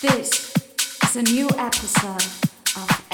This. Is a new episode of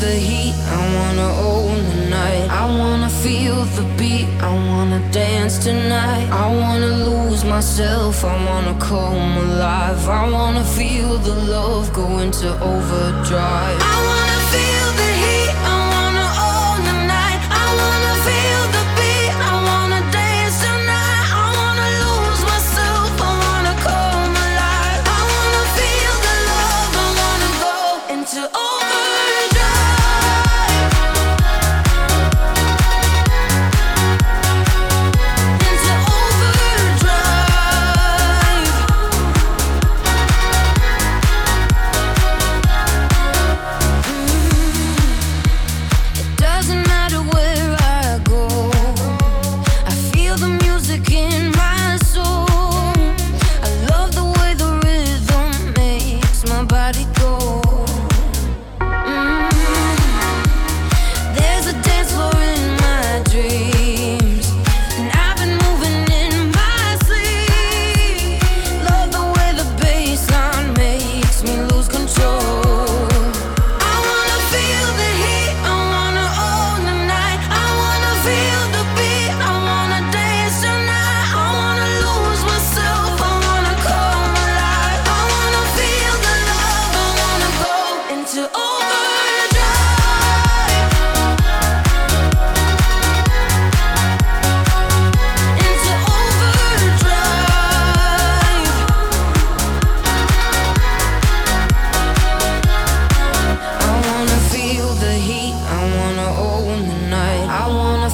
the heat, I wanna own the night. I wanna feel the beat, I wanna dance tonight. I wanna lose myself, I wanna come alive. I wanna feel the love go into overdrive. I wanna feel.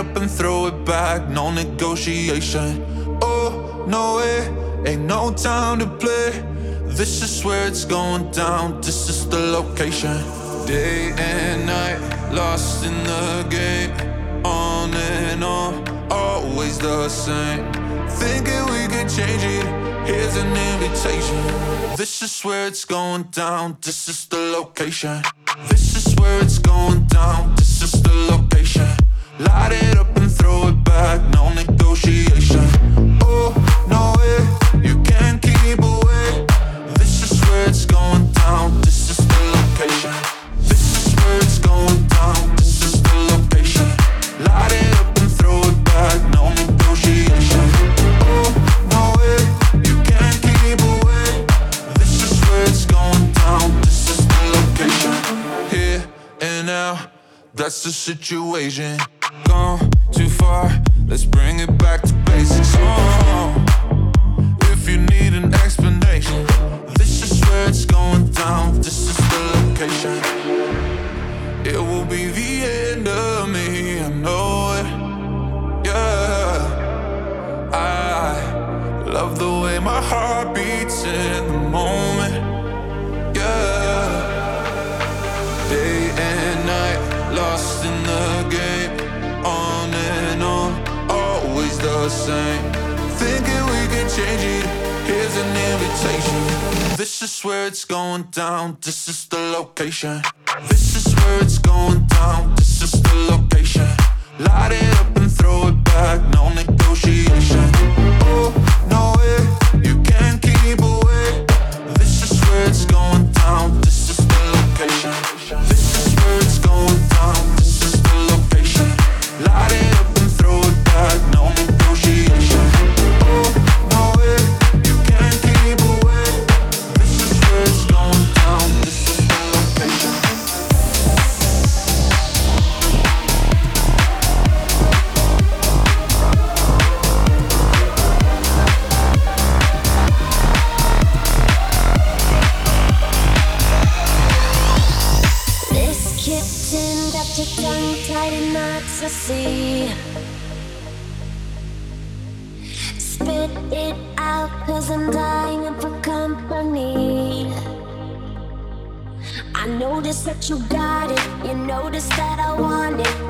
up and throw it back, no negotiation. Oh, no way, ain't no time to play. This is where it's going down, this is the location. Day and night, lost in the game. On and on, always the same. Thinking we could change it, here's an invitation. This is where it's going down, this is the location. This is where it's going down, this is the location. Light it up and throw it back. No negotiation. Oh, no way. You can't keep away. This is where it's going down. This is the location. This is where it's going down. This is the location. Light it up and throw it back. No negotiation. Oh, no way. You can't keep away. This is where it's going down. This is the location. Here and now. That's the situation. Gone too far. Let's bring it back to basics. Oh, if you need an explanation, this is where it's going down. This is the location. It will be the end of me. I know it. Yeah. I love the way my heart beats in the moment. Same. Thinking we can change it. Here's an invitation. This is where it's going down. This is the location. This is where it's going down. This is the location. Light it up and throw it back. No negotiation. Oh, no way. You got it. You notice that I want it.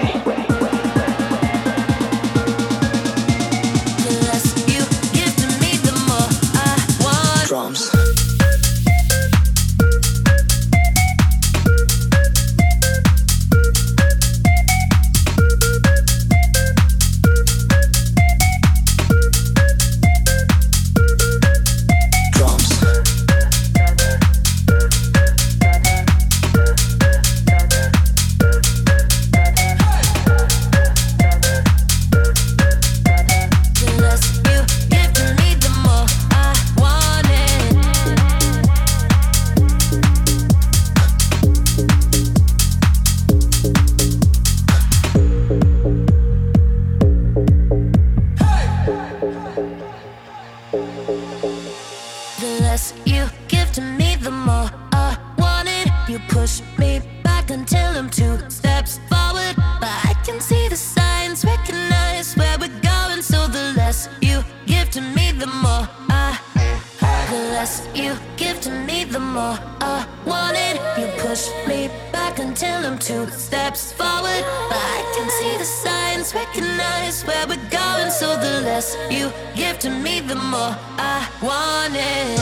see the signs, recognize where we're going. So the less you give to me, the more I want it.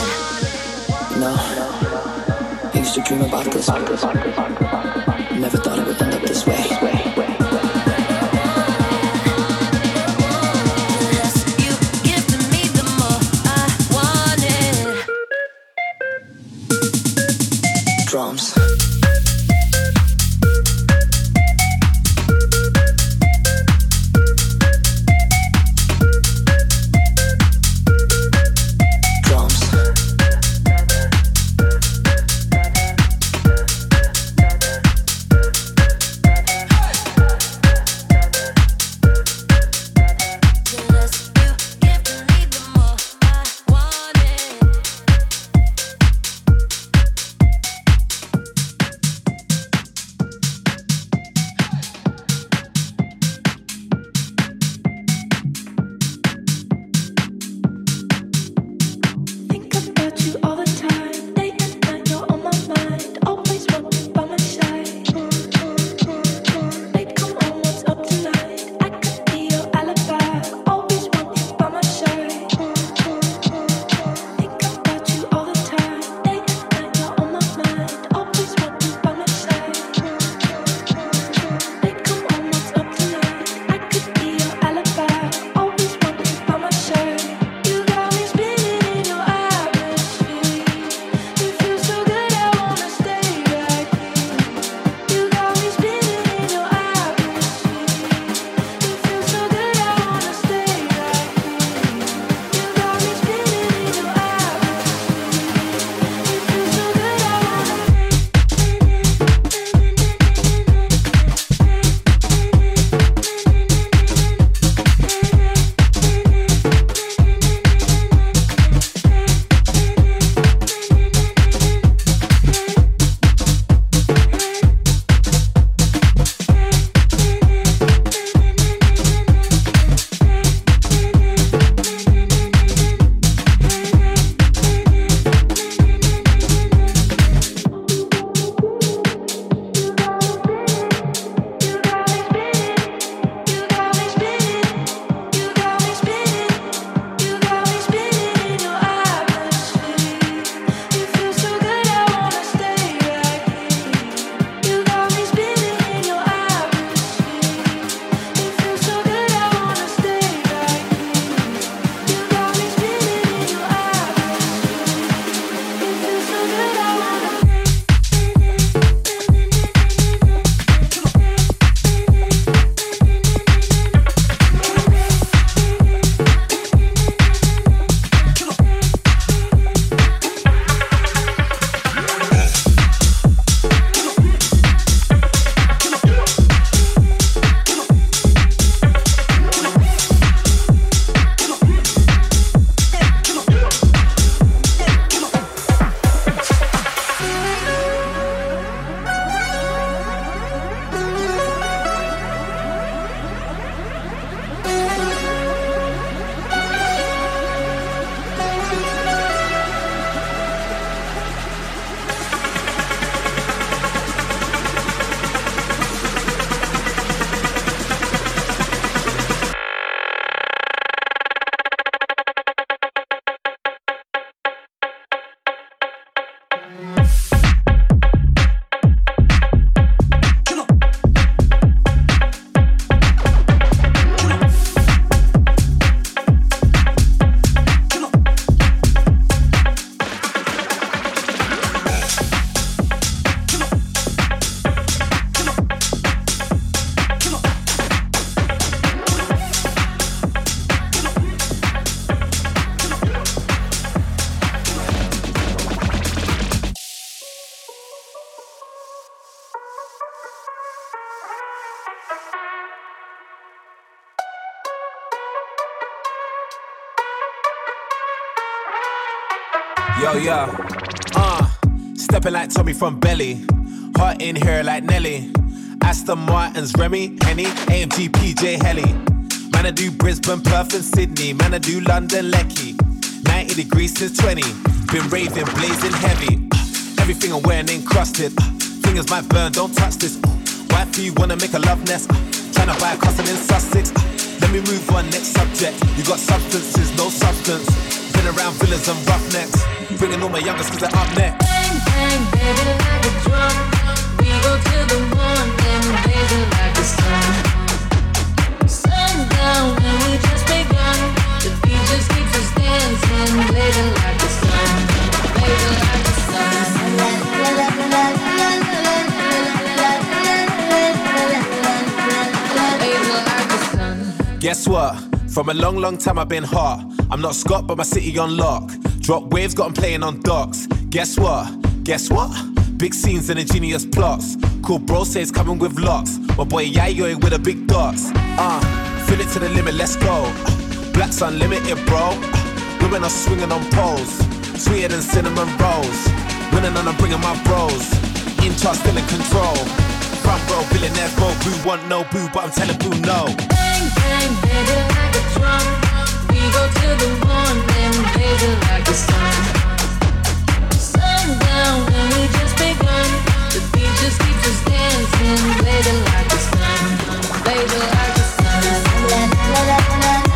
No, I used to dream about this. Never thought of it. Like Tommy from Belly. Hot in here like Nelly. Aston Martin's Remy, Henny, AMG, PJ Helly. Man, I do Brisbane, Perth, and Sydney. Man, I do London, Lecky. 90 degrees since 20. Been raving, blazing heavy. Everything I'm wearing encrusted. Fingers might burn, don't touch this. Wifey wanna make a love nest. Tryna buy a castle in Sussex. Let me move on, next subject. You got substances, no substance. Been around villas and roughnecks. Bringing all my youngest cause they're up next. Guess what? From a long, long time I've been hot. I'm not Scott, but my city on lock. Drop waves, got got 'em playing on docks. Guess what? Guess what? Big scenes and ingenious plots. Cool bro says coming with locks. My boy Yayo with the big dots. Uh, fill it to the limit, let's go. Black's unlimited, bro. Women are swinging on poles. Sweeter than cinnamon rolls. Winning and I'm bringing my bros. In charge, still in control. Front row, billionaire, bro. Boo want no boo, but I'm telling boo no. Bang, bang, baby, like a drum. We go to the morning, blazing like the sun. Dancing, blazing like the sun, blazing like the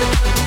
emotions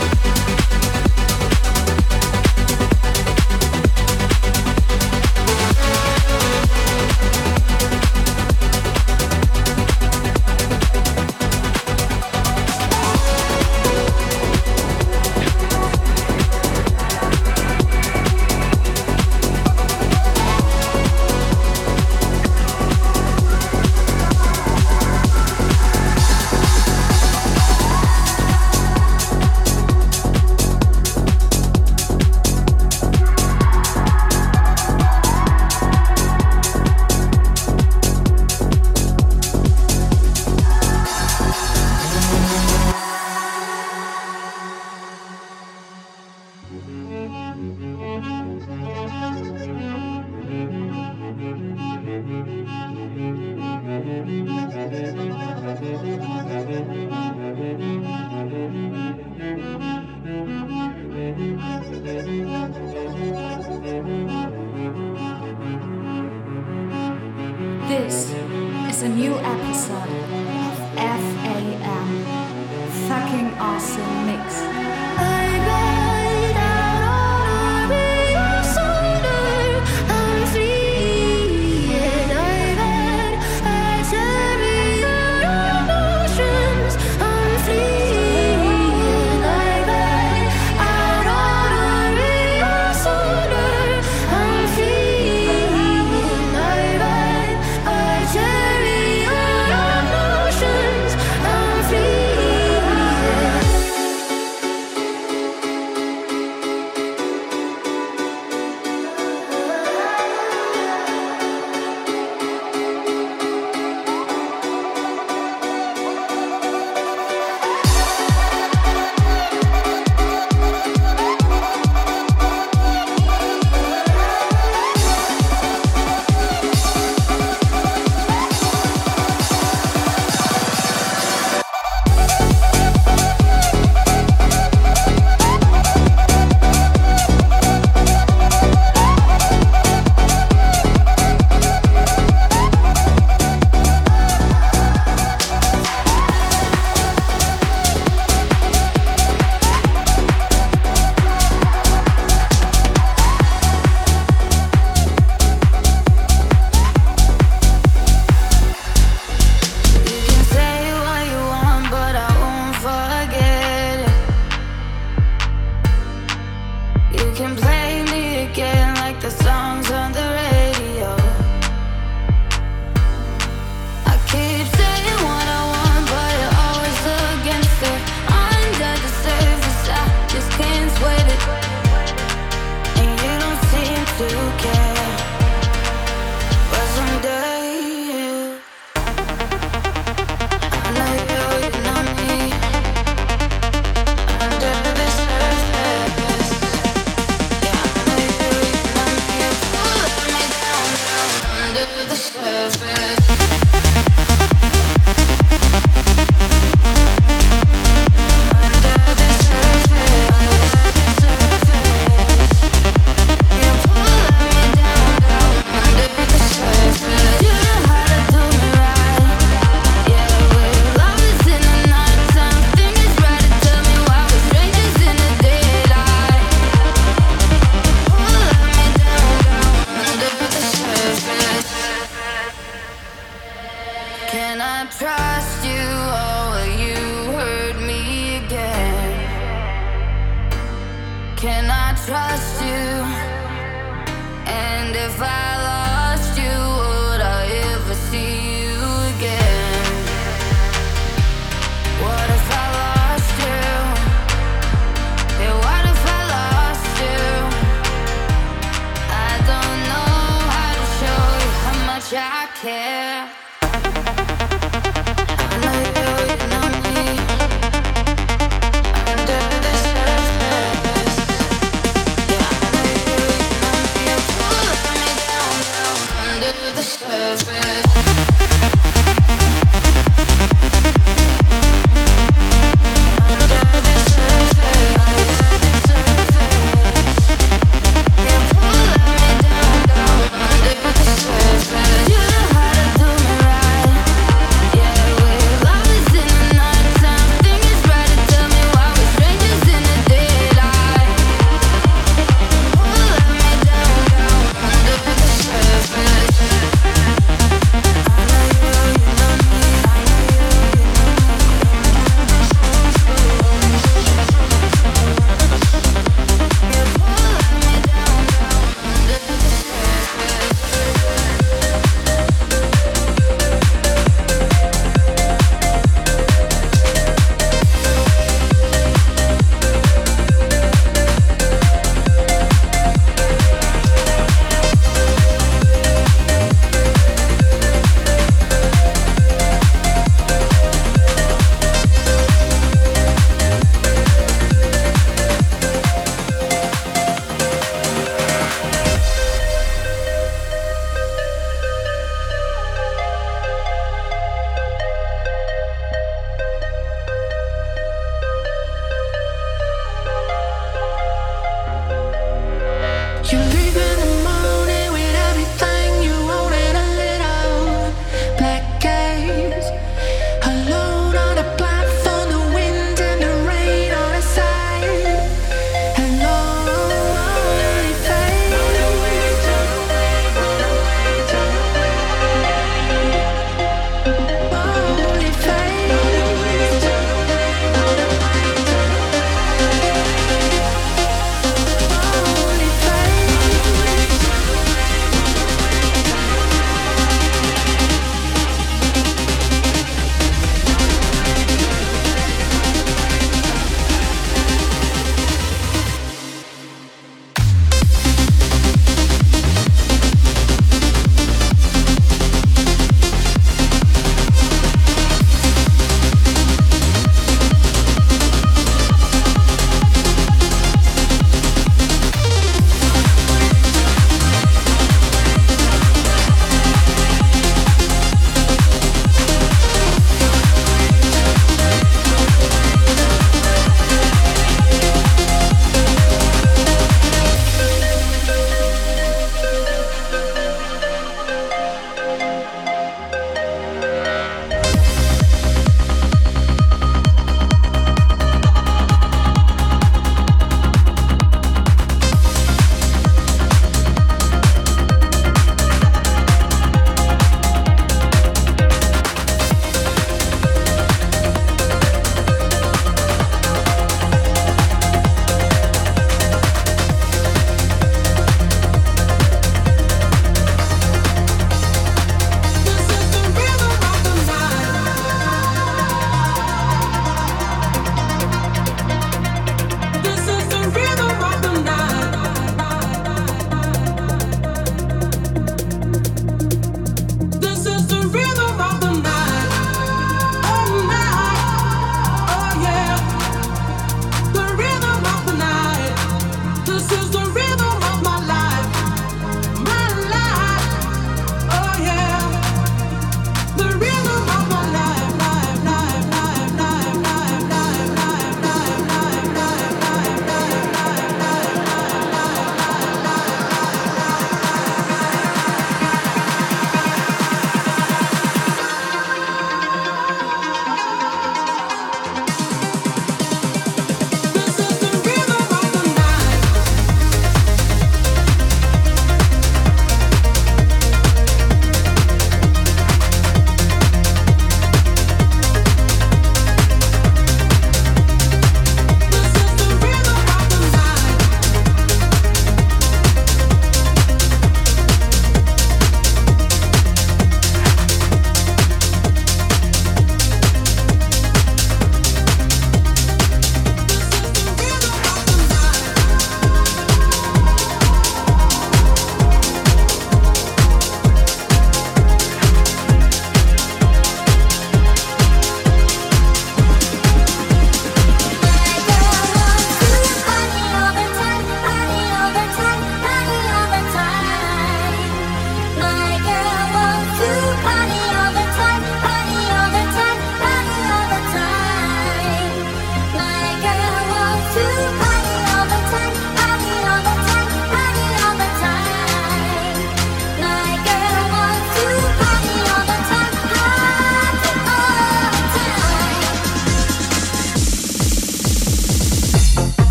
care.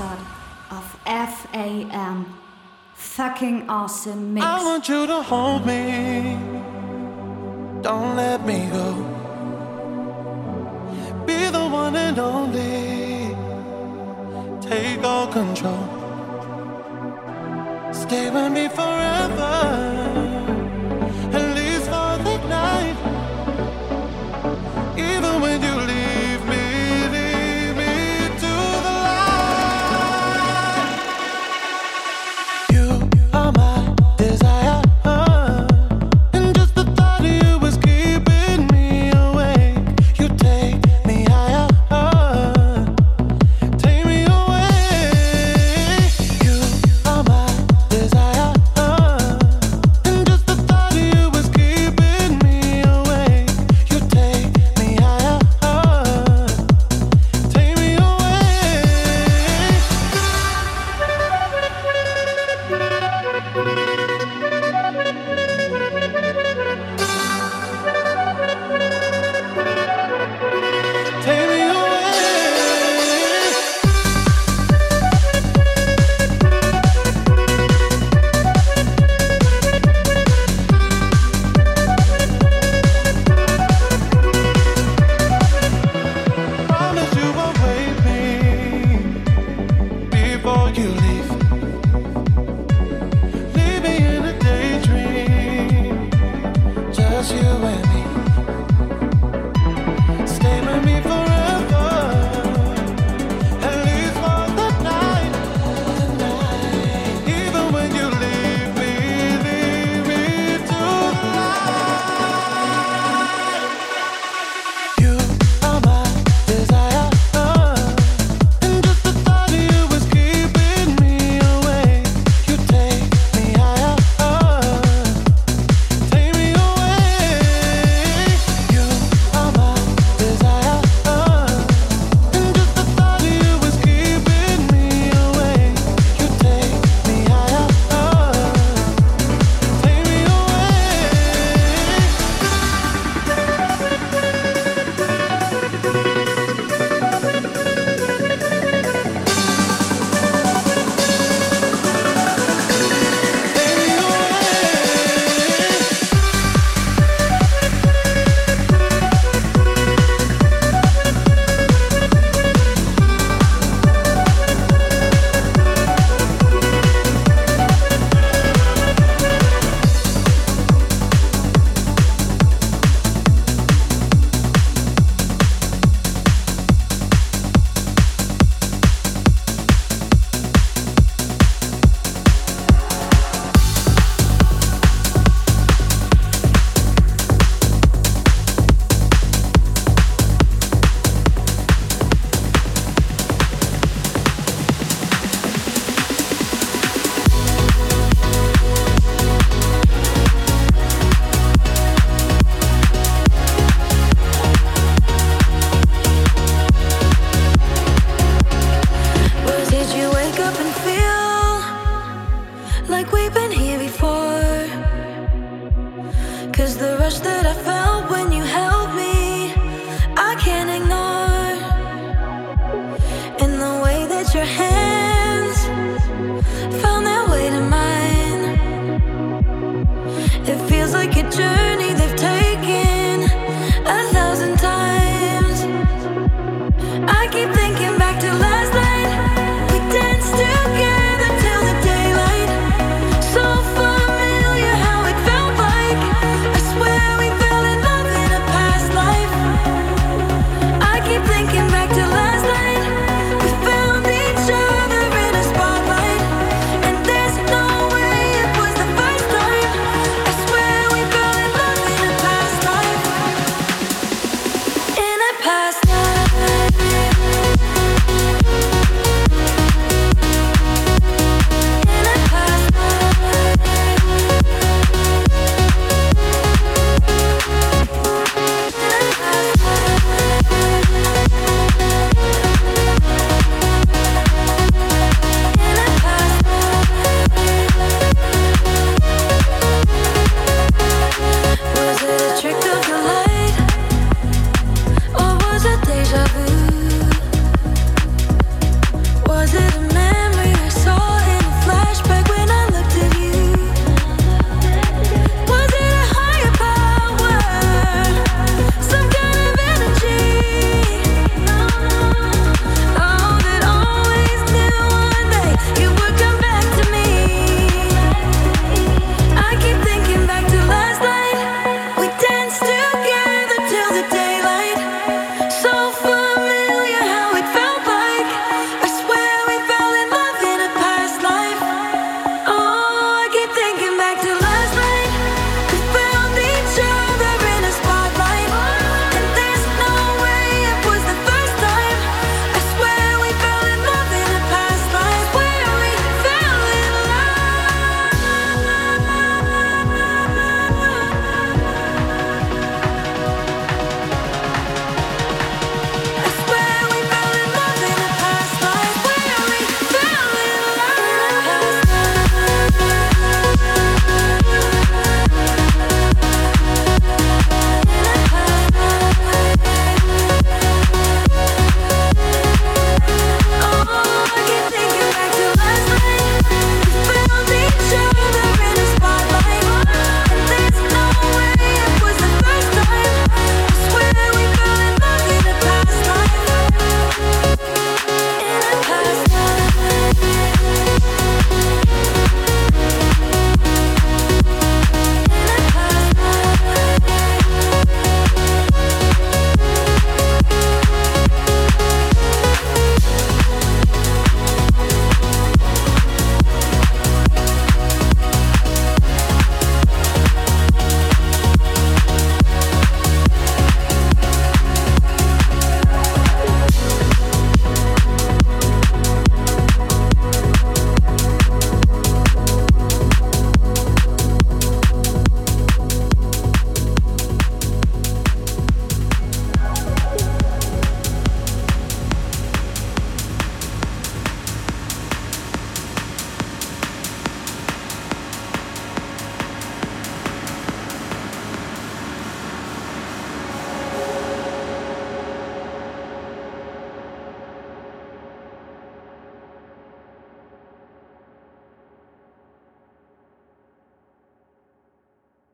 I Fucking awesome mix. I want you to hold me. Don't let me go. Be the one and only. Take all control. Stay with me forever.